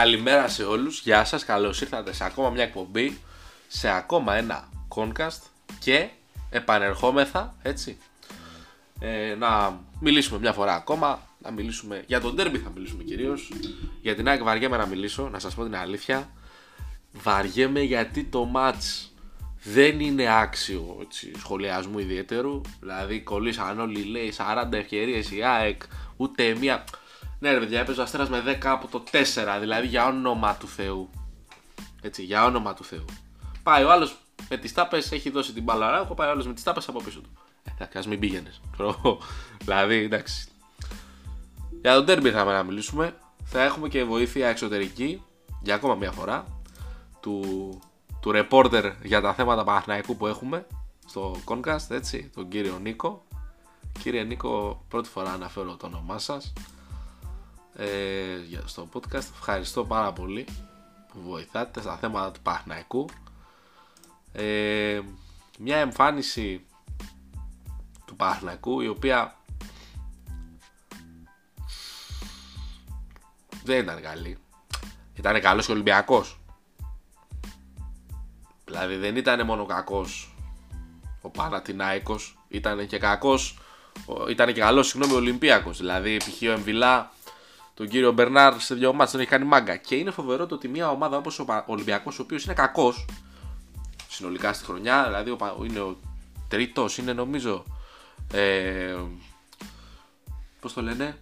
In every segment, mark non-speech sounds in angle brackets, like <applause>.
Καλημέρα σε όλους, γεια σας, καλώς ήρθατε σε ακόμα μια εκπομπή, σε ακόμα ένα Concast και επανερχόμεθα, έτσι, ε, να μιλήσουμε μια φορά ακόμα, να μιλήσουμε για τον Derby θα μιλήσουμε κυρίως, για την ΑΕΚ βαριέμαι να μιλήσω, να σας πω την αλήθεια, βαριέμαι γιατί το match δεν είναι άξιο έτσι, σχολιασμού ιδιαίτερου. Δηλαδή, κολλήσαν όλοι, λέει 40 ευκαιρίες η ΑΕΚ, ούτε μία. Ναι, ρε παιδιά, έπαιζε ο Αστέρας με 10 από το 4, δηλαδή για όνομα του Θεού. Έτσι, για όνομα του Θεού. Πάει ο άλλος με τις τάπες, έχει δώσει την μπαλαρά, έχω πάει ο άλλος με τις τάπες από πίσω του. Ε, εντάξει, ας μην πήγαινες. δηλαδή, εντάξει. Για τον τέρμπι θα να μιλήσουμε. Θα έχουμε και βοήθεια εξωτερική για ακόμα μια φορά του του ρεπόρτερ για τα θέματα Παναθηναϊκού που έχουμε στο Concast, έτσι, τον κύριο Νίκο. Κύριε Νίκο, πρώτη φορά αναφέρω το όνομά σας ε, στο podcast. Ευχαριστώ πάρα πολύ που βοηθάτε στα θέματα του Παναθηναϊκού. Ε, μια εμφάνιση του Παναθηναϊκού η οποία δεν ήταν καλή. Ήταν καλός και Ολυμπιακός Δηλαδή δεν ήταν μόνο κακός ο Πανατινάικο, ήταν και κακός. Ήταν και καλός, συγγνώμη, ο Ολυμπιακός. Δηλαδή, π.χ. ο Εμβιλά, τον κύριο Μπερνάρ σε δύο μάτσε τον έχει κάνει μάγκα. Και είναι φοβερό το ότι μια ομάδα όπως ο Ολυμπιακός, ο οποίος είναι κακός συνολικά στη χρονιά, δηλαδή είναι ο τρίτος, είναι νομίζω. Ε, Πώς το λένε,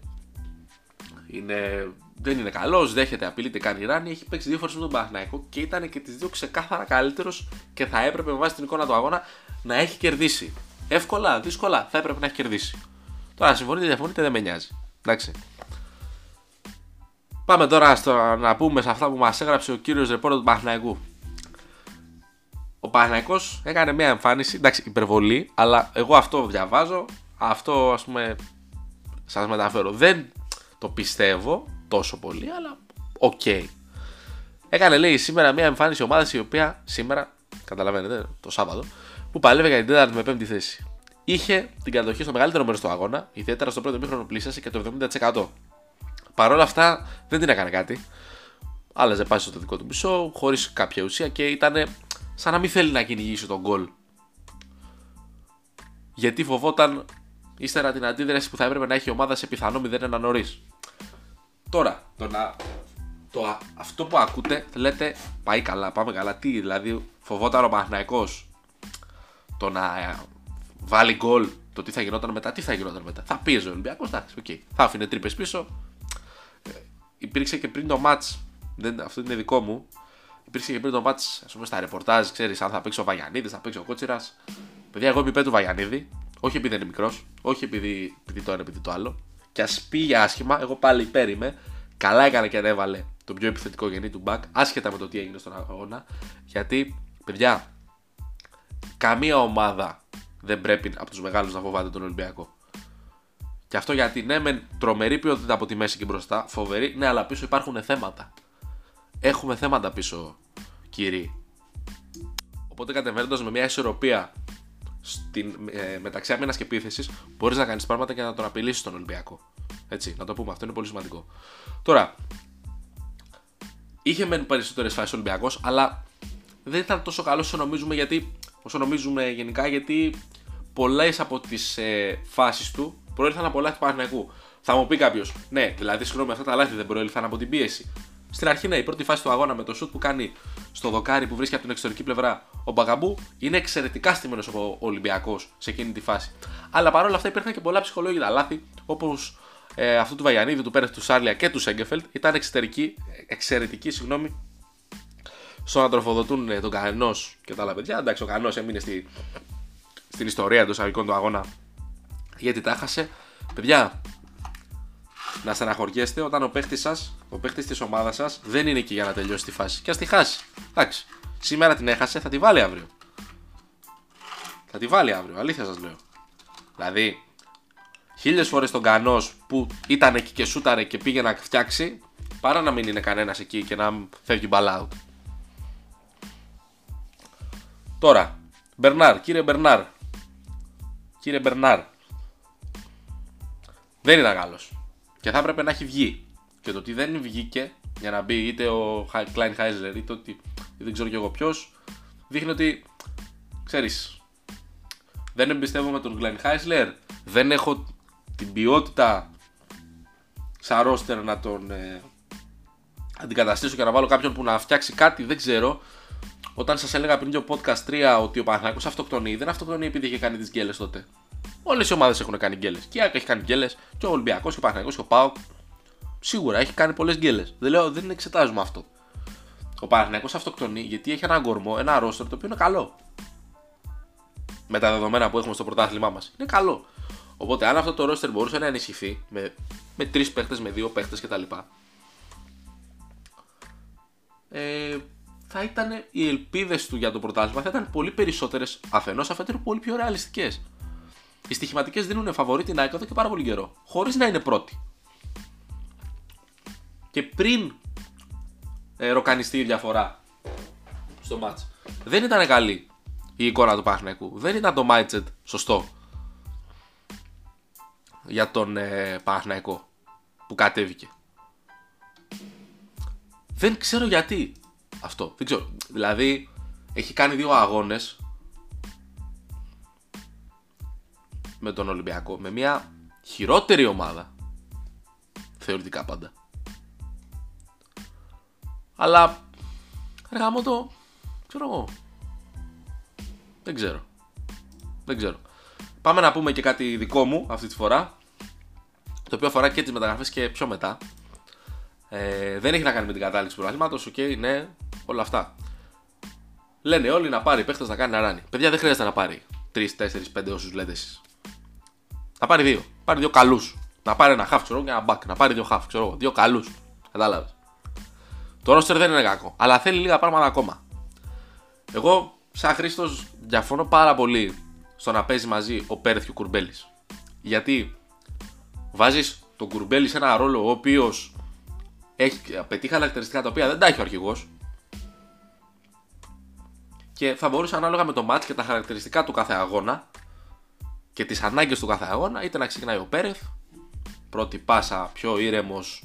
είναι δεν είναι καλός, δέχεται, απειλείται, κάνει ράνι. Έχει παίξει δύο φορές με τον Παναθηναϊκό και ήταν και τις δύο ξεκάθαρα καλύτερος και θα έπρεπε με βάση την εικόνα του αγώνα να έχει κερδίσει. Εύκολα, δύσκολα, θα έπρεπε να έχει κερδίσει. Τώρα συμφωνείτε, διαφωνείτε, δεν με νοιάζει. Εντάξει. Πάμε τώρα στο, να πούμε σε αυτά που μας έγραψε ο κύριος ρεπόρτερ του Παναθηναϊκού. Ο Παναθηναϊκός έκανε μια εμφάνιση, εντάξει, υπερβολή, αλλά εγώ αυτό διαβάζω, αυτό ας πούμε σας μεταφέρω. Δεν το πιστεύω, τόσο πολύ, αλλά OK. Okay. Έκανε λέει σήμερα μια εμφάνιση ομάδας η οποία σήμερα, καταλαβαίνετε, το Σάββατο, που παλεύει για την 4η με 5η θέση. Είχε την κατοχή στο μεγαλύτερο μέρος του αγώνα, ιδιαίτερα στο πρώτο ημίχρονο πλησίασε και το 70%. Παρ' όλα αυτά δεν την έκανε κάτι. Άλλαζε πάση στο δικό του μισό, χωρίς κάποια ουσία και ήταν σαν να μην θέλει να κυνηγήσει το γκολ. Γιατί φοβόταν ύστερα την αντίδραση που θα έπρεπε να έχει η ομάδα σε πιθανό 0-1 νωρίς. Τώρα, το να, το, αυτό που ακούτε λέτε πάει καλά, πάμε καλά. Τι, δηλαδή φοβόταν ο Παναθηναϊκός το να ε, βάλει γκολ το τι θα γινόταν μετά, τι θα γινόταν μετά. Θα πίεζε ο Ολυμπιακός, εντάξει, okay. θα άφηνε τρύπες πίσω. Ε, υπήρξε και πριν το match, δεν, αυτό είναι δικό μου. Υπήρξε και πριν το match, ας πούμε, στα ρεπορτάζ, ξέρεις αν θα παίξει ο Βαγιανίδης, θα παίξει ο Κότσιρας. Παιδιά, εγώ είμαι υπέρ του Βαγιανίδη. Όχι επειδή είναι μικρός, όχι επειδή, επειδή το ένα, επειδή το άλλο και ας πήγε άσχημα, εγώ πάλι υπέρ είμαι. Καλά έκανε και ανέβαλε τον πιο επιθετικό γεννή του back, άσχετα με το τι έγινε στον αγώνα. Γιατί, παιδιά, καμία ομάδα δεν πρέπει από τους μεγάλους να φοβάται τον Ολυμπιακό. Και αυτό γιατί ναι, με τρομερή ποιότητα από τη μέση και μπροστά, φοβερή, ναι, αλλά πίσω υπάρχουν θέματα. Έχουμε θέματα πίσω, κύριοι. Οπότε κατεβαίνοντας με μια ισορροπία στην, ε, μεταξύ άμυνας και επίθεσης, μπορείς να κάνεις πράγματα και να τον απειλήσεις τον Ολυμπιακό. Έτσι, να το πούμε, αυτό είναι πολύ σημαντικό. Τώρα, είχε μεν περισσότερες φάσεις ο Ολυμπιακός, αλλά δεν ήταν τόσο καλός όσο νομίζουμε, γιατί, όσο νομίζουμε γενικά, γιατί πολλές από τις ε, φάσεις του προήλθαν από λάθη Παναγικού. Θα μου πει κάποιος, ναι, δηλαδή συγγνώμη, αυτά τα λάθη δεν προήλθαν από την πίεση. Στην αρχή, ναι, η πρώτη φάση του αγώνα με το σουτ που κάνει στο δοκάρι που βρίσκει από την εξωτερική πλευρά ο Μπαγκαμπού είναι εξαιρετικά στημένος ο Ολυμπιακός σε εκείνη τη φάση. Αλλά παρόλα αυτά υπήρχαν και πολλά ψυχολόγια λάθη, όπως ε, αυτού του Βαγιανίδη, του Πέρεθ, του Σάρλια και του Σέγκεφελτ. Ήταν εξαιρετική, εξαιρετική συγγνώμη, στο να τροφοδοτούν ε, τον κανενός και τα άλλα παιδιά. Εντάξει, ο κανενός έμεινε στη, στην ιστορία των εισαγωγικών του αγώνα γιατί τα χάσε. Παιδιά, να στεναχωριέστε όταν ο παίχτης σας, ο παίχτης της ομάδας σας δεν είναι εκεί για να τελειώσει τη φάση. Και ας τη χάσει. Εντάξει. Σήμερα την έχασε, θα τη βάλει αύριο. Θα τη βάλει αύριο, αλήθεια σας λέω. Δηλαδή, χίλιες φορές τον Κανός που ήταν εκεί και σούταρε και πήγε να φτιάξει, παρά να μην είναι κανένας εκεί και να φεύγει μπαλ out. Τώρα, Μπερνάρ, κύριε Μπερνάρ. Κύριε Μπερνάρ. Δεν ήταν καλός και θα έπρεπε να έχει βγει. Και το ότι δεν βγήκε για να μπει είτε ο Klein Heisler είτε ότι δεν ξέρω κι εγώ ποιος, δείχνει ότι ξέρεις, δεν εμπιστεύομαι τον Glenn Heisler, δεν έχω την ποιότητα σαν ρόστερ να τον ε, αντικαταστήσω και να βάλω κάποιον που να φτιάξει κάτι, δεν ξέρω. Όταν σας έλεγα πριν το podcast 3 ότι ο Παναθηναϊκός αυτοκτονεί, δεν αυτοκτονεί επειδή είχε κάνει τις γκέλες τότε. Όλες οι ομάδες έχουν κάνει γκέλες. Και η ΑΕΚ έχει κάνει γκέλες, και ο Ολυμπιακός, και ο Παναθηναϊκός, και ο Πάοκ. Σίγουρα έχει κάνει πολλές γκέλες. Δεν λέω, δεν εξετάζουμε αυτό. Ο Παναθηναϊκός αυτοκτονεί γιατί έχει ένα γκορμό, ένα ρόστερ το οποίο είναι καλό. Με τα δεδομένα που έχουμε στο πρωτάθλημά μας. Είναι καλό. Οπότε αν αυτό το ρόστερ μπορούσε να ενισχυθεί με, με τρεις παίχτες, με δύο παίχτες κτλ. Ε, θα ήταν οι ελπίδες του για το πρωτάθλημα θα ήταν πολύ περισσότερες αφενός, αφετέρου πολύ πιο ρεαλιστικές. Οι στοιχηματικές δίνουν φαβορή την ΑΕΚ εδώ και πάρα πολύ καιρό. Χωρίς να είναι πρώτη. Και πριν ε, ροκανιστεί η διαφορά στο μάτς. Δεν ήταν καλή η εικόνα του Παναθηναϊκού. Δεν ήταν το mindset σωστό για τον ε, που κατέβηκε. Δεν ξέρω γιατί αυτό. Δεν ξέρω. Δηλαδή, έχει κάνει δύο αγώνες με τον Ολυμπιακό, με μια χειρότερη ομάδα. Θεωρητικά πάντα. Αλλά, ρε το, ξέρω εγώ. Δεν ξέρω. Δεν ξέρω. Πάμε να πούμε και κάτι δικό μου αυτή τη φορά. Το οποίο αφορά και τις μεταγραφές και πιο μετά. Ε, δεν έχει να κάνει με την κατάληξη του προβλήματος. OK, okay, ναι, όλα αυτά. Λένε όλοι να πάρει παίχτες να κάνει να ράνει. Παιδιά δεν χρειάζεται να πάρει 3, 4, 5 όσους λέτε εσείς. Να πάρει δύο. Πάρει δύο καλούς. Να πάρει ένα χαφ ξέρω και ένα μπακ. Να πάρει δύο χαφ ξέρω Δύο καλούς. Κατάλαβες. Το ρόστερ δεν είναι κακό. Αλλά θέλει λίγα πράγματα ακόμα. Εγώ, σαν Χρήστος, διαφωνώ πάρα πολύ στο να παίζει μαζί ο Πέρεθ και ο Κουρμπέλης. Γιατί βάζεις τον Κουρμπέλη σε ένα ρόλο ο οποίος έχει απαιτεί χαρακτηριστικά τα οποία δεν τα έχει ο αρχηγός. Και θα μπορούσε ανάλογα με το match και τα χαρακτηριστικά του κάθε αγώνα και τις ανάγκες του κάθε αγώνα, είτε να ξεκινάει ο Πέρεθ, πρώτη πάσα, πιο ήρεμος,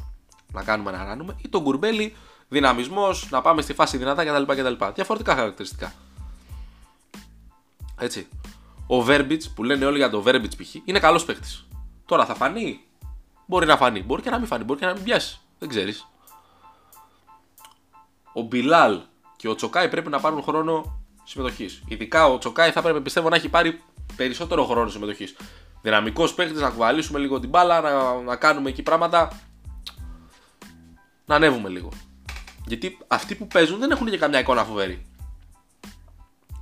να κάνουμε να ράνουμε, ή τον Κουρμπέλη, δυναμισμός, να πάμε στη φάση δυνατά κτλ. κτλ. Διαφορετικά χαρακτηριστικά. Έτσι. Ο Verbitz, που λένε όλοι για το Verbitz π.χ., είναι καλός παίχτη. Τώρα θα φανεί. Μπορεί να φανεί. Μπορεί και να μην φανεί. Μπορεί και να μην πιάσει. Δεν ξέρεις. Ο Μπιλάλ και ο Τσοκάι πρέπει να πάρουν χρόνο συμμετοχής. Ειδικά ο Τσοκάι θα πρέπει πιστεύω να έχει πάρει περισσότερο χρόνο συμμετοχής. Δυναμικός παίχτη, να κουβαλήσουμε λίγο την μπάλα, να, να κάνουμε εκεί πράγματα. Να ανέβουμε λίγο. Γιατί αυτοί που παίζουν δεν έχουν και καμιά εικόνα φοβερή.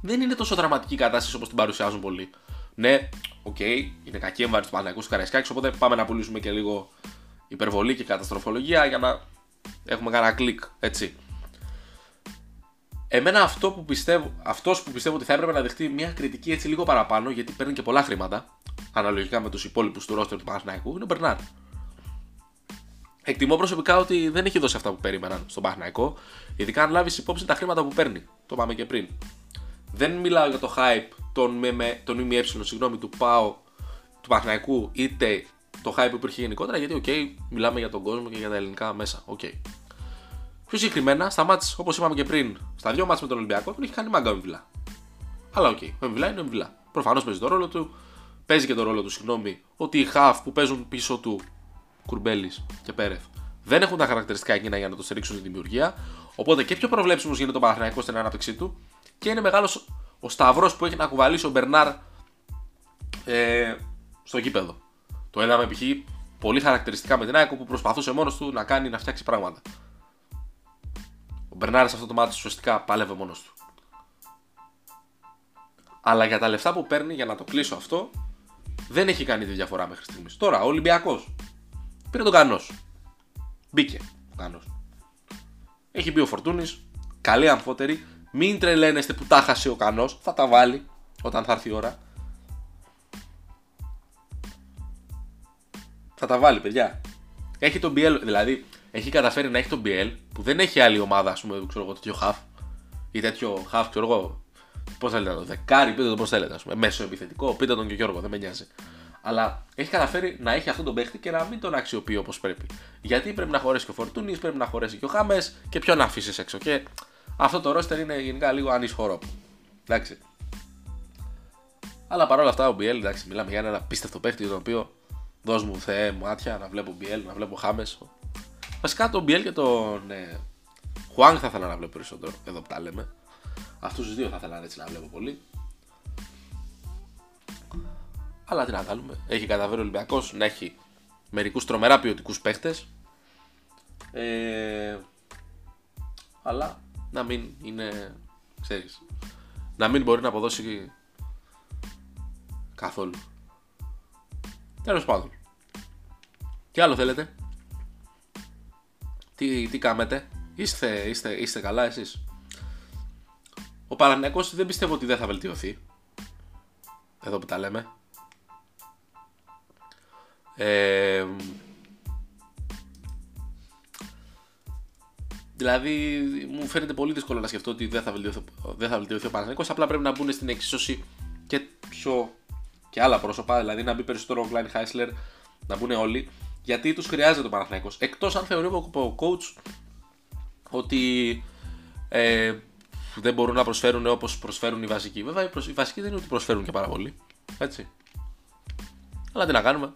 Δεν είναι τόσο δραματική κατάσταση όπως την παρουσιάζουν πολλοί. Ναι, OK, okay, είναι κακή εμφάνιση του Παναθηναϊκού Καραϊσκάκης, οπότε πάμε να πουλήσουμε και λίγο υπερβολή και καταστροφολογία για να έχουμε κανένα κλικ, έτσι. Εμένα αυτό που πιστεύω, αυτός που πιστεύω ότι θα έπρεπε να δεχτεί μια κριτική έτσι λίγο παραπάνω, γιατί παίρνει και πολλά χρήματα, αναλογικά με τους υπόλοιπους του ρόστερ του Παναθηναϊκού, είναι ο Μπερνάρ. Εκτιμώ προσωπικά ότι δεν έχει δώσει αυτά που περίμεναν στον Παναθηναϊκό, ειδικά αν λάβεις υπόψη τα χρήματα που παίρνει. Το είπαμε και πριν. Δεν μιλάω για το hype των, με, των ΜΜΕ, συγγνώμη, του ΠΑΟ, του Παναθηναϊκού, είτε το hype που υπήρχε γενικότερα, γιατί, OK, okay, μιλάμε για τον κόσμο και για τα ελληνικά μέσα. OK. Okay. Πιο συγκεκριμένα, στα ματς, όπως είπαμε και πριν, στα δύο ματς με τον Ολυμπιακό, τον έχει κάνει μάγκα ο Εμβιλά. Αλλά OK, okay, ο Εμβιλά είναι ο Εμβιλά. Προφανώς παίζει τον ρόλο του, παίζει και τον ρόλο του, συγγνώμη, ότι οι χαφ που παίζουν πίσω του, Κουρμπέλης και Πέρεθ, δεν έχουν τα χαρακτηριστικά εκείνα για να το στηρίξουν στη δημιουργία. Οπότε και πιο προβλέψιμος γίνεται το Παναθηναϊκός στην ανάπτυξή του και είναι μεγάλος ο σταυρός που έχει να κουβαλήσει ο Μπερνάρ ε, στο γήπεδο. Το είδαμε π.χ. πολύ χαρακτηριστικά με την ΑΕΚ που προσπαθούσε μόνος του να κάνει να φτιάξει πράγματα. Ο Μπερνάρ σε αυτό το μάτι ουσιαστικά πάλευε μόνος του. Αλλά για τα λεφτά που παίρνει, για να το κλείσω αυτό, δεν έχει κάνει τη διαφορά μέχρι στιγμής. Τώρα, ο Ολυμπιακός πήρε τον Κανός. Μπήκε ο Κανός. Έχει μπει ο Φορτούνης, καλή αμφότερη. Μην τρελαίνεστε που τα χάσει ο Κανός, θα τα βάλει όταν θα έρθει η ώρα. Θα τα βάλει, παιδιά. Έχει τον BL, δηλαδή έχει καταφέρει να έχει τον BL που δεν έχει άλλη ομάδα, ας πούμε, ξέρω εγώ, τέτοιο half ή τέτοιο half, ξέρω εγώ. Πώς θέλετε να το δεκάρι, πείτε το πώς θέλετε, ας πούμε. Μέσο επιθετικό, πείτε τον και Γιώργο, δεν με νοιάζει. Αλλά έχει καταφέρει να έχει αυτόν τον παίχτη και να μην τον αξιοποιεί όπως πρέπει. Γιατί πρέπει να χωρέσει και ο Φορτούνης, πρέπει να χωρέσει και ο Χάμε και ποιον να αφήσεις έξω. Και αυτό το ρόστερ είναι γενικά λίγο ανισχωρό. Εντάξει. Αλλά παρόλα αυτά ο Μπιέλ, εντάξει, μιλάμε για ένα απίστευτο παίχτη τον οποίο δώσ' μου θεέ μου άτια να βλέπω Μπιέλ, να βλέπω Χάμε. Βασικά τον Μπιέλ και τον ε, Χουάνγκ θα ήθελα να βλέπω περισσότερο, εδώ που τα λέμε. Αυτούς τους δύο θα ήθελα έτσι να βλέπω πολύ. Αλλά τι να κάνουμε. Έχει καταφέρει ο Ολυμπιακός να έχει μερικούς τρομερά ποιοτικούς παίχτες. Ε, αλλά να μην είναι. ξέρεις, να μην μπορεί να αποδώσει καθόλου. Τέλος πάντων. Τι άλλο θέλετε; Τι, τι κάμετε; Είστε, είστε, είστε καλά εσείς; Ο Παναθηναϊκός δεν πιστεύω ότι δεν θα βελτιωθεί. Εδώ που τα λέμε. Ε, δηλαδή μου φαίνεται πολύ δύσκολο να σκεφτώ ότι δεν θα βελτιωθεί, δεν θα βελτιωθεί ο Παναθηναϊκός απλά πρέπει να μπουν στην εξίσωση και πιο και άλλα πρόσωπα, δηλαδή να μπει περισσότερο ο Γκλάιν Χάισλερ, να μπουν όλοι, γιατί τους χρειάζεται ο Παναθηναϊκός. Εκτός αν θεωρεί ο coach ότι ε, δεν μπορούν να προσφέρουν όπως προσφέρουν οι βασικοί. Βέβαια, οι βασικοί δεν είναι ότι προσφέρουν και πάρα πολύ. Έτσι. Αλλά τι να κάνουμε.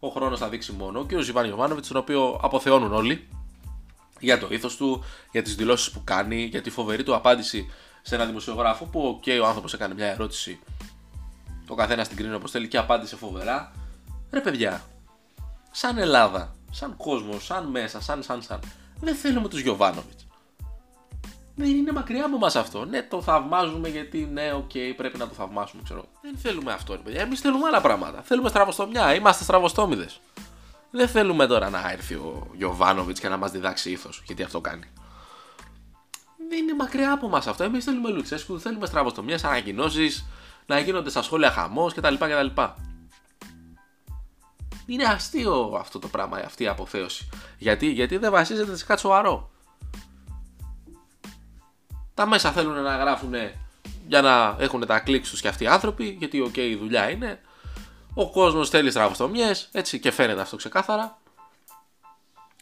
Ο χρόνος θα δείξει μόνο. Και ο Ζιβάν Ιωμάνοβιτ, τον οποίο αποθεώνουν όλοι για το ήθος του, για τις δηλώσεις που κάνει, για τη φοβερή του απάντηση σε ένα δημοσιογράφο που και ο άνθρωπος έκανε μια ερώτηση. Ο καθένας την κρίνει όπως θέλει και απάντησε φοβερά. Ρε παιδιά, σαν Ελλάδα, σαν κόσμο, σαν μέσα, σαν σαν σαν, δεν θέλουμε τους Γιοβάνοβιτς. Δεν είναι μακριά από μας αυτό. Ναι, το θαυμάζουμε γιατί ναι, OK, okay, πρέπει να το θαυμάσουμε, ξέρω. Δεν θέλουμε αυτό, ρε παιδιά. Εμείς θέλουμε άλλα πράγματα. Θέλουμε στραβοστομιά. Είμαστε στραβοστόμιδες. Δεν θέλουμε τώρα να έρθει ο Γιοβάνοβιτς και να μας διδάξει ήθος, γιατί αυτό κάνει. Δεν είναι μακριά από μας αυτό. Εμείς θέλουμε Λουτσέσκου, θέλουμε στραβοστομιές, ανακοινώσεις, να γίνονται στα σχόλια χαμός κτλ. κτλ. Είναι αστείο αυτό το πράγμα, αυτή η αποθέωση. Γιατί, γιατί δεν βασίζεται σε κάτι σοβαρό. Τα μέσα θέλουν να γράφουν για να έχουν τα κλικ τους και αυτοί οι άνθρωποι, γιατί οκ, η δουλειά είναι. Ο κόσμος θέλει στραβοστομιές, έτσι και φαίνεται αυτό ξεκάθαρα.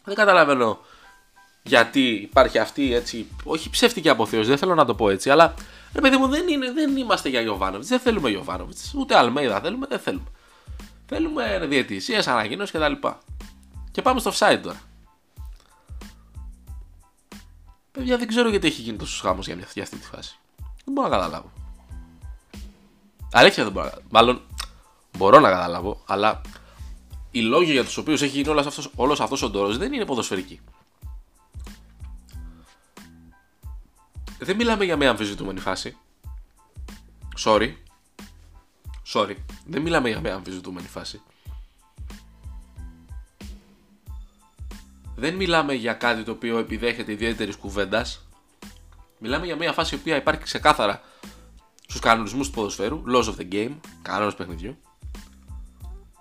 Δεν καταλαβαίνω γιατί υπάρχει αυτή έτσι, όχι ψεύτικη αποθέωση, δεν θέλω να το πω έτσι, αλλά ρε παιδί μου δεν, είναι, δεν είμαστε για Ιωβάνοβιτς, δεν θέλουμε Ιωβάνοβιτς, ούτε Αλμέιδα θέλουμε, δεν θέλουμε. Θέλουμε διαιτησίες, ανακοίνωση κτλ. Και πάμε στο offside τώρα. Παιδιά δεν ξέρω γιατί έχει γίνει τόσος χάμο για, μια, αυτή τη φάση. Δεν μπορώ να καταλάβω. Αλήθεια δεν μπορώ να καταλάβω. Μάλλον μπορώ να καταλάβω, αλλά οι λόγοι για τους οποίους έχει γίνει όλος αυτός όλος αυτός ο ντόρος δεν είναι ποδοσφαιρικοί. Δεν μιλάμε για μια αμφισβητούμενη φάση. Sorry. Sorry. Δεν μιλάμε για μια αμφισβητούμενη φάση. Δεν μιλάμε για κάτι το οποίο επιδέχεται ιδιαίτερης κουβέντας. Μιλάμε για μια φάση η οποία υπάρχει ξεκάθαρα στους κανονισμούς του ποδοσφαίρου. Laws of the game. Κανόνα παιχνιδιού.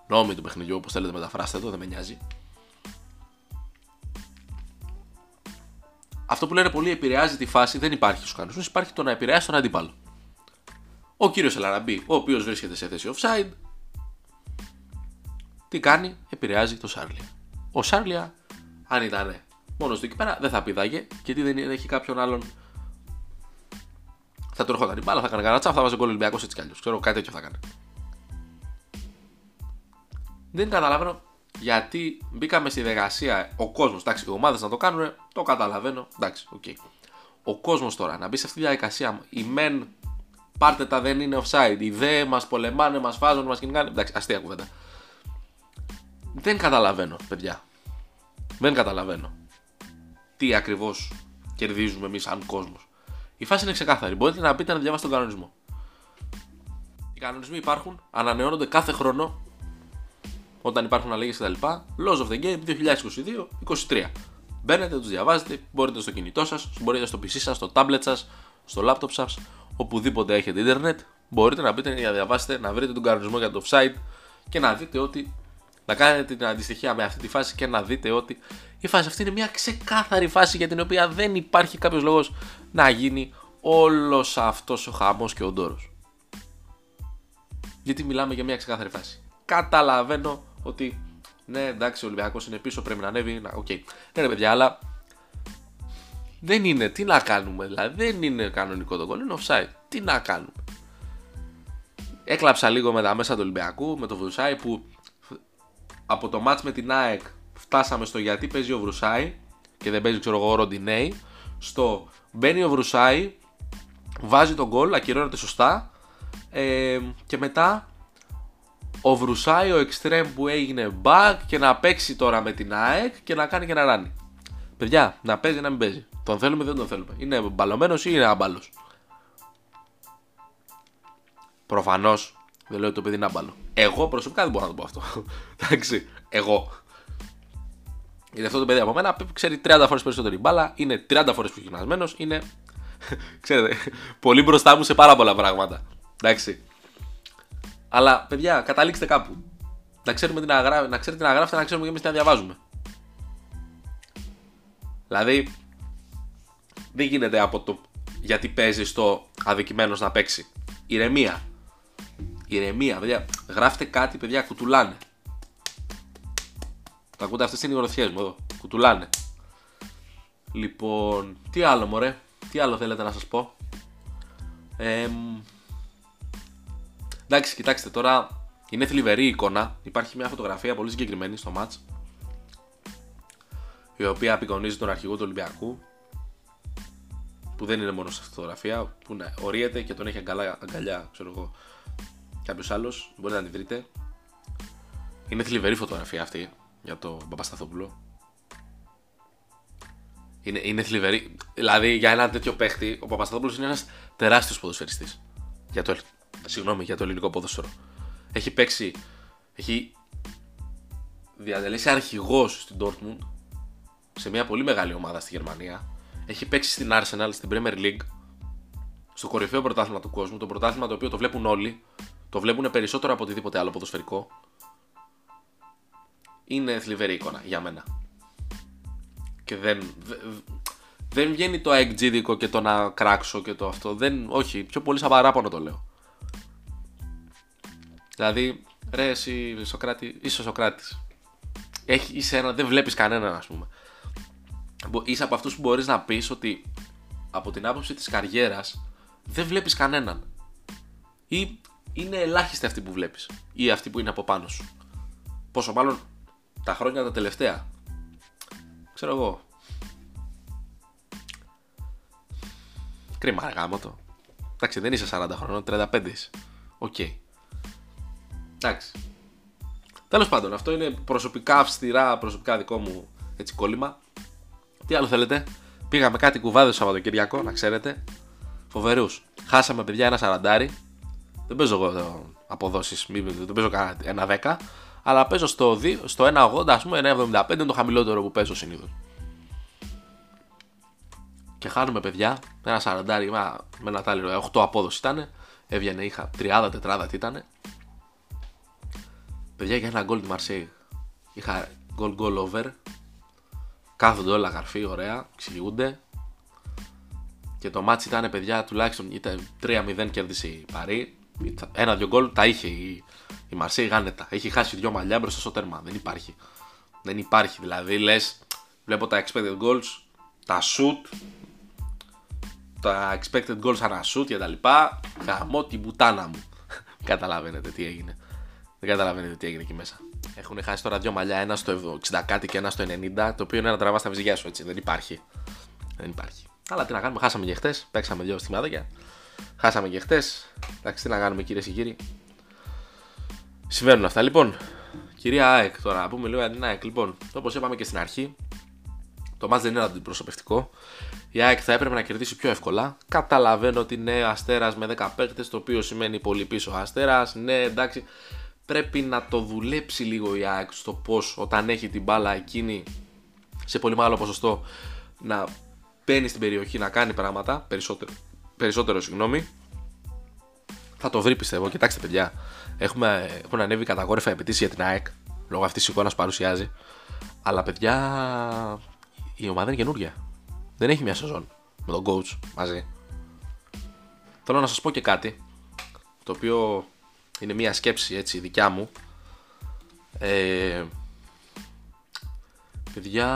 Νόμοι του παιχνιδιού, όπως θέλετε μεταφράστε το, δεν με νοιάζει. Αυτό που λένε πολλοί επηρεάζει τη φάση δεν υπάρχει στους κανονισμούς. Υπάρχει το να επηρεάσει τον αντίπαλο. Ο κύριος Ελαραμπή, ο οποίος βρίσκεται σε θέση offside, τι κάνει, επηρεάζει το Σάρλια. Ο Σάρλια, αν ήταν μόνος του εκεί πέρα, δεν θα πηδάγε, γιατί δεν έχει κάποιον άλλον. Θα του έρχονταν η μπάλα, θα έκανε κανένα τσαφ, θα βάζει γκολ Ολυμπιακός έτσι κι αλλιώς. Ξέρω κάτι τέτοιο θα κάνει. Δεν καταλαβαίνω γιατί μπήκαμε στη διαδικασία ο κόσμος. Εντάξει, οι ομάδες να το κάνουν, το καταλαβαίνω. Εντάξει, OK. Okay. Ο κόσμος τώρα να μπει σε αυτή τη διαδικασία, οι μεν πάρτε τα δεν είναι οφσάιντ, οι δε μας πολεμάνε, μας σφάζουν, μας κυνηγάνε. Εντάξει, αστεία κουβέντα. Δεν καταλαβαίνω, παιδιά. Δεν καταλαβαίνω. Τι ακριβώς κερδίζουμε εμείς σαν κόσμος. Η φάση είναι ξεκάθαρη. Μπορείτε να πείτε να διαβάσετε τον κανονισμό. Οι κανονισμοί υπάρχουν, ανανεώνονται κάθε χρόνο όταν υπάρχουν αλλαγές κτλ. Laws of the Game 2022-23. Μπαίνετε, τους διαβάζετε, μπορείτε στο κινητό σας, μπορείτε στο PC σας, στο tablet σας, στο laptop σας, οπουδήποτε έχετε ίντερνετ, μπορείτε να μπείτε να διαβάσετε, να βρείτε τον κανονισμό για το offside και να δείτε ότι. Να κάνετε την αντιστοιχεία με αυτή τη φάση και να δείτε ότι η φάση αυτή είναι μια ξεκάθαρη φάση για την οποία δεν υπάρχει κάποιος λόγος να γίνει όλος αυτός ο χαμός και ο ντόρος. Γιατί μιλάμε για μια ξεκάθαρη φάση. Καταλαβαίνω ότι ναι, εντάξει, ο Ολυμπιακός είναι πίσω, πρέπει να ανέβει. Να, okay. Ναι, ρε παιδιά, αλλά δεν είναι. Τι να κάνουμε, δηλαδή δεν είναι κανονικό το γκολ, είναι offside. Τι να κάνουμε. Έκλαψα λίγο με τα μέσα του Ολυμπιακού, με το Βρουσάη που από το μάτς με την ΑΕΚ φτάσαμε στο γιατί παίζει ο Βρουσάη και δεν παίζει ξέρω εγώ ο Ροντινέη στο μπαίνει ο Βρουσάη βάζει τον γκολ, ακυρώνεται σωστά ε, και μετά ο Βρουσάη ο εξτρέμ που έγινε back και να παίξει τώρα με την ΑΕΚ και να κάνει και να ράνει. Παιδιά, να παίζει να μην παίζει. Τον θέλουμε ή δεν τον θέλουμε. Είναι μπαλωμένος ή είναι αμπάλο. Προφανώς δεν λέω ότι το παιδί είναι άμπαλο. Εγώ προσωπικά δεν μπορώ να το πω αυτό. <laughs> Εντάξει, εγώ. Γιατί αυτό το παιδί από μένα ξέρει 30 φορές περισσότερη μπάλα, είναι 30 φορές πιο γυμνασμένος, είναι. <laughs> ξέρετε, πολύ μπροστά μου σε πάρα πολλά πράγματα. Εντάξει. Αλλά παιδιά, καταλήξτε κάπου. Να ξέρουμε τι να, γρά... να ξέρετε τι να γράφετε, να ξέρουμε και εμείς τι να διαβάζουμε. Δηλαδή, δεν γίνεται από το γιατί παίζεις το αδικημένος να παίξει. Ηρεμία. Ηρεμία, παιδιά. Γράφτε κάτι, παιδιά, κουτουλάνε. Τα ακούτε, αυτές είναι οι γροθιές μου εδώ. Κουτουλάνε. Λοιπόν, τι άλλο, μωρέ; Τι άλλο θέλετε να σας πω; Ε, εντάξει, κοιτάξτε τώρα. Είναι θλιβερή εικόνα. Υπάρχει μια φωτογραφία πολύ συγκεκριμένη στο match. Η οποία απεικονίζει τον αρχηγό του Ολυμπιακού. Που δεν είναι μόνο σε φωτογραφία. Που ναι, ορίεται και τον έχει αγκαλιά, αγκαλιά ξέρω εγώ, κάποιος άλλος. Μπορείτε να τη βρείτε. Είναι θλιβερή φωτογραφία αυτή για το Παπασταθόπουλο. Είναι, είναι θλιβερή. Δηλαδή για ένα τέτοιο παίχτη, ο Παπασταθόπουλος είναι ένας τεράστιος ποδοσφαιριστής. Για το, συγγνώμη, για το ελληνικό ποδόσφαιρο. Έχει παίξει. Έχει διατελέσει αρχηγός στην Dortmund σε μια πολύ μεγάλη ομάδα στη Γερμανία. Έχει παίξει στην Arsenal, στην Premier League, στο κορυφαίο πρωτάθλημα του κόσμου. Το πρωτάθλημα το οποίο το βλέπουν όλοι. Το βλέπουν περισσότερο από οτιδήποτε άλλο ποδοσφαιρικό. Είναι θλιβερή εικόνα για μένα. Και δεν, δεν βγαίνει το αεκτζίδικο και το να κράξω και το αυτό. Δεν, όχι, πιο πολύ σαν παράπονο το λέω. Δηλαδή, ρε εσύ Σοκράτη, είσαι ο Σοκράτης. Έχει, είσαι ένα, δεν βλέπεις κανέναν ας πούμε. Είσαι από αυτούς που μπορείς να πεις ότι από την άποψη της καριέρας δεν βλέπεις κανέναν. Ή είναι ελάχιστοι αυτοί που βλέπεις. Ή αυτοί που είναι από πάνω σου. Πόσο μάλλον τα χρόνια τα τελευταία. Ξέρω εγώ. Κρίμα, γαμώτο. Εντάξει, δεν είσαι 40 χρονών, 35 είσαι. OK. Okay. Εντάξει. Τέλος πάντων, αυτό είναι προσωπικά αυστηρά, προσωπικά δικό μου έτσι κόλλημα. Τι άλλο θέλετε; Πήγαμε κάτι κουβάδες το Σαββατοκύριακο, να ξέρετε. Φοβερούς. Χάσαμε παιδιά ένα σαραντάρι. Δεν παίζω εγώ αποδόσεις, δεν παίζω κανένα ένα 10. Αλλά παίζω στο, στο 1,80 ας πούμε, 1,75 είναι το χαμηλότερο που παίζω συνήθως. Και χάνουμε παιδιά, ένα σαραντάρι με ένα τάλιρο, 8 απόδοση ήταν. Έβγαινε, είχα 30 τετράδα τι ήταν. Παιδιά για ένα γκολ τη Μαρσέη. Είχα γκολ γκολ over. Κάθονται όλα καρφί, ωραία, εξηγούνται. Και το μάτσι ήταν παιδιά τουλάχιστον ήταν 3-0 κέρδισε η Παρή. Ένα-δυο γκολ τα είχε η, η Μαρσέη γάνετα. Έχει χάσει δυο μαλλιά μπροστά στο τέρμα. Δεν υπάρχει. Δεν υπάρχει. Δηλαδή λες, βλέπω τα expected goals, τα shoot, τα expected goals ανά shoot και τα λοιπά. Γαμώ την πουτάνα μου. <laughs> Καταλαβαίνετε τι έγινε. Δεν καταλαβαίνετε τι έγινε εκεί μέσα. Έχουν χάσει τώρα δύο μαλλιά, ένα στο 60 κάτι και ένα στο 90, το οποίο είναι να τραβά τα βυζιά σου έτσι. Δεν υπάρχει. Δεν υπάρχει. Αλλά τι να κάνουμε, χάσαμε και χτες. Παίξαμε δύο στιγμάτια. Χάσαμε και χτες. Εντάξει, τι να κάνουμε κυρίε και κύριοι. Συμβαίνουν αυτά. Λοιπόν, κυρία ΑΕΚ τώρα, να πούμε λίγο για την ΑΕΚ. Λοιπόν, όπως είπαμε και στην αρχή, το μάτς δεν είναι αντιπροσωπευτικό. Η ΑΕΚ θα έπρεπε να κερδίσει πιο εύκολα. Καταλαβαίνω ότι ναι, αστέρας με 10 παίκτες, το οποίο σημαίνει πολύ πίσω αστέρας. Ναι, εντάξει, πρέπει να το δουλέψει λίγο η ΑΕΚ στο πώς όταν έχει την μπάλα εκείνη σε πολύ μεγάλο ποσοστό να μπαίνει στην περιοχή να κάνει πράγματα περισσότερο, περισσότερο συγγνώμη θα το βρει πιστεύω. Κοιτάξτε, παιδιά, έχουμε, έχουν ανέβει καταγόρυφα απαιτήσεις για την ΑΕΚ λόγω αυτής της εικόνας που παρουσιάζει. Αλλά, παιδιά, η ομάδα είναι καινούργια. Δεν έχει μια σεζόν με τον coach μαζί. Θέλω να σας πω και κάτι το οποίο είναι μια σκέψη έτσι δικιά μου Ε, παιδιά,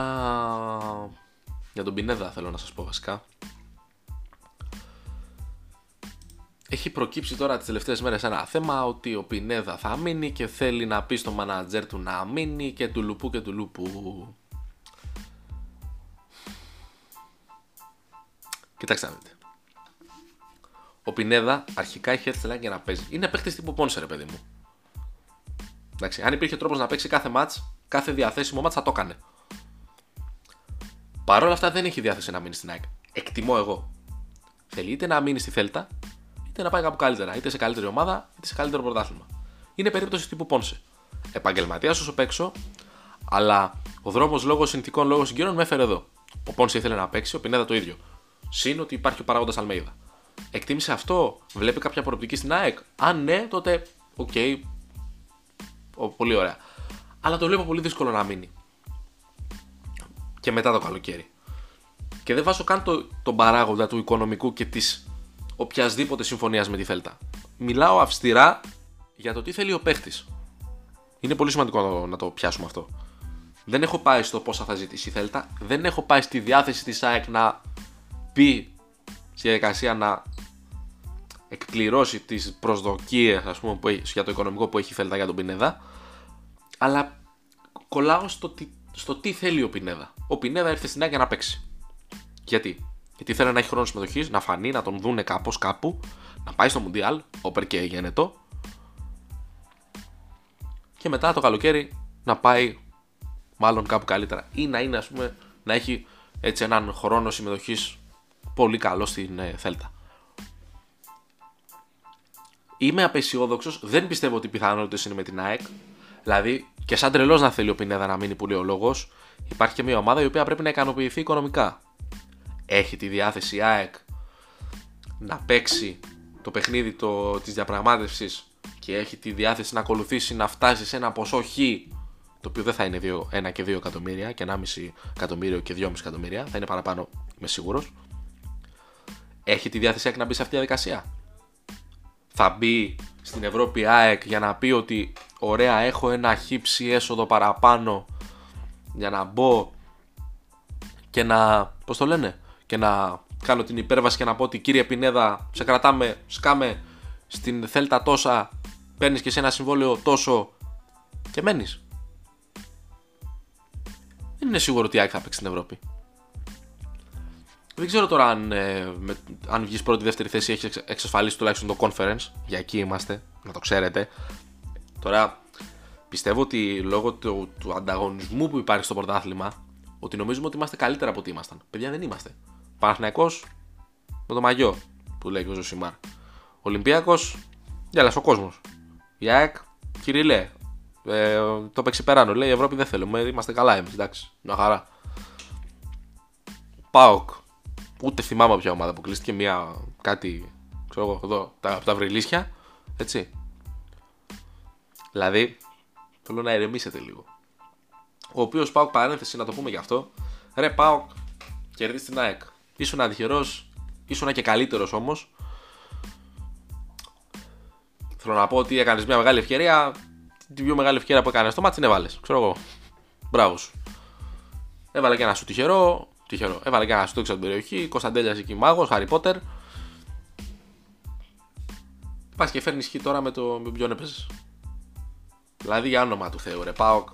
για τον Πινέδα θέλω να σας πω βασικά. Έχει προκύψει τώρα τις τελευταίες μέρες ένα θέμα ότι ο Πινέδα θα μείνει και θέλει να πει στο μανατζέρ του να μείνει και του λουπού και του λουπού. Κοιτάξτε να δείτε. Ο Πινέδα αρχικά έχει έρθει για να παίζει. Είναι παίχτη τύπου Πόνσε, ρε παιδί μου. Εντάξει, αν υπήρχε τρόπος να παίξει κάθε match, κάθε διαθέσιμο match θα το έκανε. Παρ' όλα αυτά δεν έχει διάθεση να μείνει στην ΑΕΚ. Εκτιμώ εγώ. Θέλει είτε να μείνει στη Θέλτα, είτε να πάει κάπου καλύτερα. Είτε σε καλύτερη ομάδα, είτε σε καλύτερο πρωτάθλημα. Είναι περίπτωση τύπου Πόνσε. Επαγγελματίας όσο παίξω, αλλά ο δρόμος λόγω συνθηκών, λόγω συγκυριών με έφερε εδώ. Ο Πόνσε ήθελε να παίξει, ο Πινέδα το ίδιο. Συν ότι υπάρχει ο παράγοντας Αλμέιδα. Εκτίμησε αυτό, βλέπει κάποια προοπτική στην ΑΕΚ; Αν ναι, τότε OK. Okay, πολύ ωραία. Αλλά το βλέπω πολύ δύσκολο να μείνει. Και μετά το καλοκαίρι. Και δεν βάζω καν το, τον παράγοντα του οικονομικού και της οποιασδήποτε συμφωνίας με τη Θέλτα. Μιλάω αυστηρά για το τι θέλει ο παίχτης. Είναι πολύ σημαντικό να το πιάσουμε αυτό. Δεν έχω πάει στο πόσα θα ζητήσει η Θέλτα. Δεν έχω πάει στη διάθεση της ΑΕΚ να πει στη διαδικασία να εκπληρώσει τις προσδοκίες ας πούμε, που έχει, για το οικονομικό που έχει η Θέλτα για τον Πινέδα αλλά κολλάω στο τι, στο τι θέλει ο Πινέδα. Ο Πινέδα ήρθε στην ΑΕΚ για να παίξει. Γιατί; Γιατί θέλει να έχει χρόνο συμμετοχής, να φανεί, να τον δούνε κάπως κάπου, να πάει στο Μουντιάλ, όπερ και γένετο. Και μετά το καλοκαίρι να πάει μάλλον κάπου καλύτερα. Ή να είναι, ας πούμε, να έχει έτσι έναν χρόνο συμμετοχής πολύ καλό στην ε, Θέλτα. Είμαι απεσιόδοξος, δεν πιστεύω ότι οι πιθανότητες είναι με την ΑΕΚ. Δηλαδή, και σαν τρελός να θέλει ο Πινέδα να μείνει πολύ ο λόγος, υπάρχει και μια ομάδα η οποία πρέπει να ικανοποιηθεί οικονομικά. Έχει τη διάθεση η ΑΕΚ να παίξει το παιχνίδι το, της διαπραγμάτευσης και έχει τη διάθεση να ακολουθήσει να φτάσει σε ένα ποσό χ το οποίο δεν θα είναι 1 και 2 εκατομμύρια και 1,5 εκατομμύριο και 2,5 εκατομμύρια, θα είναι παραπάνω, είμαι σίγουρος. Έχει τη διάθεση ΑΕΚ να μπει σε αυτή τη διαδικασία. Θα μπει στην Ευρώπη ΑΕΚ για να πει ότι ωραία έχω ένα χύψη έσοδο παραπάνω για να μπω και να, πώς το λένε, και να κάνω την υπέρβαση και να πω ότι κύριε Πινέδα σε κρατάμε, σκάμε στην Θέλτα τόσα, παίρνεις και σε ένα συμβόλαιο τόσο και μένεις. Δεν είναι σίγουρο ότι η ΑΕΚ θα παίξει στην Ευρώπη. Δεν ξέρω τώρα αν, ε, με, αν βγεις πρώτη δεύτερη θέση έχεις εξασφαλίσει τουλάχιστον το conference. Για εκεί είμαστε, να το ξέρετε. Τώρα πιστεύω ότι λόγω του, του ανταγωνισμού που υπάρχει στο πρωτάθλημα, ότι νομίζουμε ότι είμαστε καλύτερα από ό,τι ήμασταν. Παιδιά δεν είμαστε. Παναθυναϊκό με το μαγιό που λέει και ο Ζωσιμάρ. Ολυμπιακός, γέλα ο κόσμος. Η ΑΕΚ, κυριλέ. Ε, το παίξει περάνω. Λέει η Ευρώπη δεν θέλουμε. Είμαστε καλά εμείς. Εντάξει, μια χαρά. Πάοκ. Ούτε θυμάμαι ποια ομάδα που κλείστηκε μια κάτι. ξέρω εγώ εδώ τα, τα βρυλίσια. Έτσι. Δηλαδή, θέλω να ηρεμήσετε λίγο. Ο οποίος Πάοκ παρένθεση να το πούμε γι' αυτό. Ρε Πάοκ, κερδίσει την ΑΕΚ. Ήσουν ατυχερό, ήσουν και καλύτερος όμως. Θέλω να πω ότι έκανες μια μεγάλη ευκαιρία. Την πιο μεγάλη ευκαιρία που έκανες στο μάτι την έβαλες. Ξέρω εγώ. Μπράβο σου. Έβαλε και ένα σου τυχερό. Τυχερό. Έβαλε και ένα σου έξω από την περιοχή. Κωνσταντέλιας εκεί μάγος, Χάρι Πότερ. Πας και φέρνεις χ τώρα με το με ποιον έπαιζες. Δηλαδή για όνομα του Θεού, ρε Πάοκ.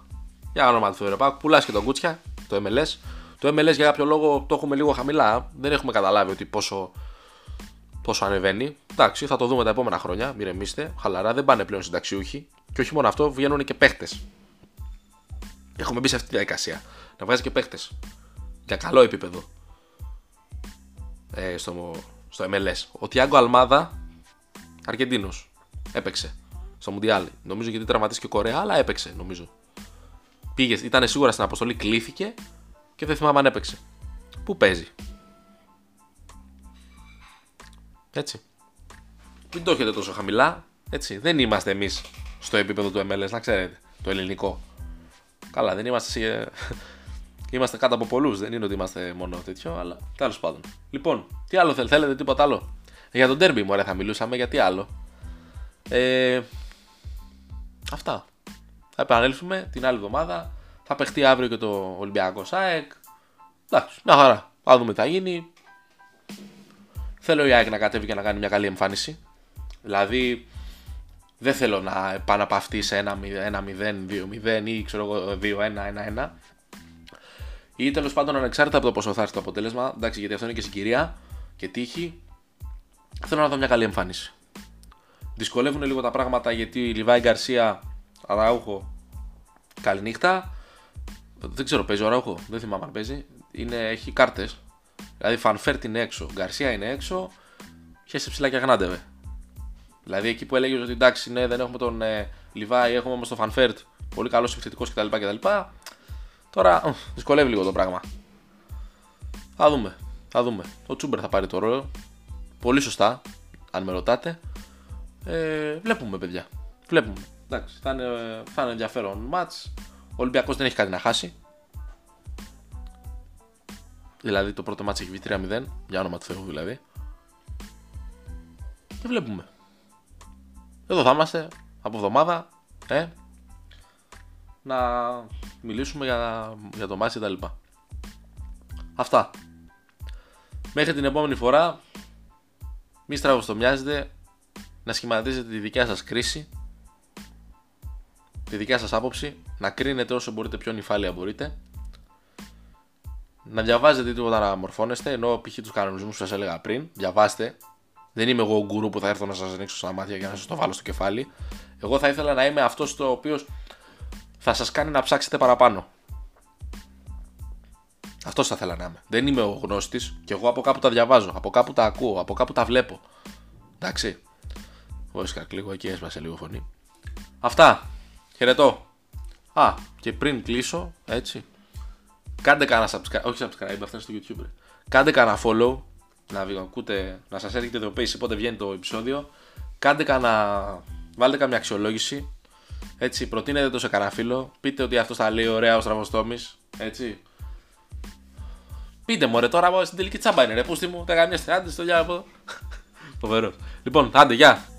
Για όνομα του Θεού, ρε Πάοκ. Πουλάς και τον Κούτσια, το MLS. Το MLS για κάποιο λόγο το έχουμε λίγο χαμηλά. Δεν έχουμε καταλάβει ότι πόσο, πόσο ανεβαίνει. Εντάξει, θα το δούμε τα επόμενα χρόνια. Μοιρεμίστε. Χαλαρά, δεν πάνε πλέον συνταξιούχοι. Και όχι μόνο αυτό, βγαίνουν και παίχτες. Έχουμε μπει σε αυτή τη διαδικασία. Να βγάζει και παίχτες. Για καλό επίπεδο. Ε, στο, στο MLS. Ο Τιάγκο Αλμάδα, Αργεντίνος. Έπαιξε στο Μουντιάλ. Νομίζω γιατί τραυματίστηκε Κορέα, αλλά έπαιξε νομίζω. Πήγε, ήταν σίγουρα στην αποστολή, κλήθηκε και δεν θυμάμαι αν έπαιξε. Πού παίζει. Έτσι. Μην το έχετε τόσο χαμηλά. Έτσι. Δεν είμαστε εμείς στο επίπεδο του MLS, να ξέρετε. Το ελληνικό. Καλά, δεν είμαστε. Σε... είμαστε κάτω από πολλούς. Δεν είναι ότι είμαστε μόνο τέτοιο, αλλά τέλος πάντων. Λοιπόν, τι άλλο θέλετε, θέλετε τίποτα άλλο; Για τον τέρμπι μου, θα μιλούσαμε, για τι άλλο; Ε, αυτά. Θα επανέλθουμε την άλλη εβδομάδα. Θα παιχτεί αύριο και το Ολυμπιακό ΣΑΕΚ. Εντάξει, μια χαρά. Θα δούμε τι θα γίνει. Θέλω η ΑΕΚ να κατέβει και να κάνει μια καλή εμφάνιση. Δηλαδή, δεν θέλω να επαναπαυτεί σε 1-0, 2-0 ή ξέρω εγώ 2-1-1-1. Ή τέλος πάντων ανεξάρτητα από το πόσο θα έρθει το αποτέλεσμα. Εντάξει, γιατί αυτό είναι και συγκυρία και τύχη. Θέλω να δω μια καλή εμφάνιση. Δυσκολεύουν λίγο τα πράγματα γιατί Λιβάη Γκαρσία, Αραούχο, καληνύχτα. Δεν ξέρω, παίζει ο Αραούχο, δεν θυμάμαι αν παίζει. Είναι, έχει κάρτες. Δηλαδή Φανφέρτ είναι έξω, Γκαρσία είναι έξω. Χέσε ψηλά και αγνάντευε. Δηλαδή εκεί που έλεγε ότι εντάξει, ναι, δεν έχουμε τον ε, Λιβάια, έχουμε όμως τον Φανφέρτ, πολύ καλός επιθετικό κτλ, κτλ. Τώρα δυσκολεύει λίγο το πράγμα. Θα δούμε. Θα δούμε. Ο Τσούμπερ θα πάρει το ρόλο. Πολύ σωστά, αν με ρωτάτε. Ε, βλέπουμε, παιδιά. Βλέπουμε. Εντάξει, θα είναι, θα είναι ενδιαφέρον μάτς. Ο Ολυμπιακός δεν έχει κάτι να χάσει. Δηλαδή το πρώτο μάτς έχει βγει 3-0. Για όνομα του Θεού δηλαδή. Και βλέπουμε. Εδώ θα είμαστε από εβδομάδα. Ε, να μιλήσουμε για, για το μάτς και τα λοιπά. Αυτά. Μέχρι την επόμενη φορά, μη στραβοστομιάζετε να σχηματίζετε τη δικιά σας κρίση, τη δικιά σας άποψη, να κρίνετε όσο μπορείτε πιο νυφάλια μπορείτε, να διαβάζετε τίποτα να μορφώνεστε, ενώ π.χ. τους κανονισμούς που σας έλεγα πριν, διαβάστε, δεν είμαι εγώ ο γκουρού που θα έρθω να σας ανοίξω στα μάτια για να σας το βάλω στο κεφάλι. Εγώ θα ήθελα να είμαι αυτός το οποίος θα σας κάνει να ψάξετε παραπάνω. Αυτός θα ήθελα να είμαι. Δεν είμαι ο γνώστης και εγώ από κάπου τα διαβάζω, από κάπου τα ακούω, από κάπου τα βλέπω. Εντάξει. Βόησκα λίγο εκεί, έσπασε λίγο φωνή. Αυτά. Χαιρετώ. Α, και πριν κλείσω, έτσι. Κάντε κανένα subscribe, όχι subscribe, αυτό είναι στο YouTube. Κάντε κανένα follow, να ακούτε, να σας έρχεται το πέσει πότε βγαίνει το επεισόδιο. Κάντε κανένα, βάλτε καμιά αξιολόγηση. Έτσι, προτείνετε το σε κανένα φίλο. Πείτε ότι αυτό θα λέει ωραία ο στραβοστόμης. Έτσι. Πείτε μου, ρε, τώρα στην τελική τσάμπα είναι ρε. Πούστη μου, τα καμιά άντε στο διάβολο. <laughs> Φοβερός. Λοιπόν, άντε, γεια.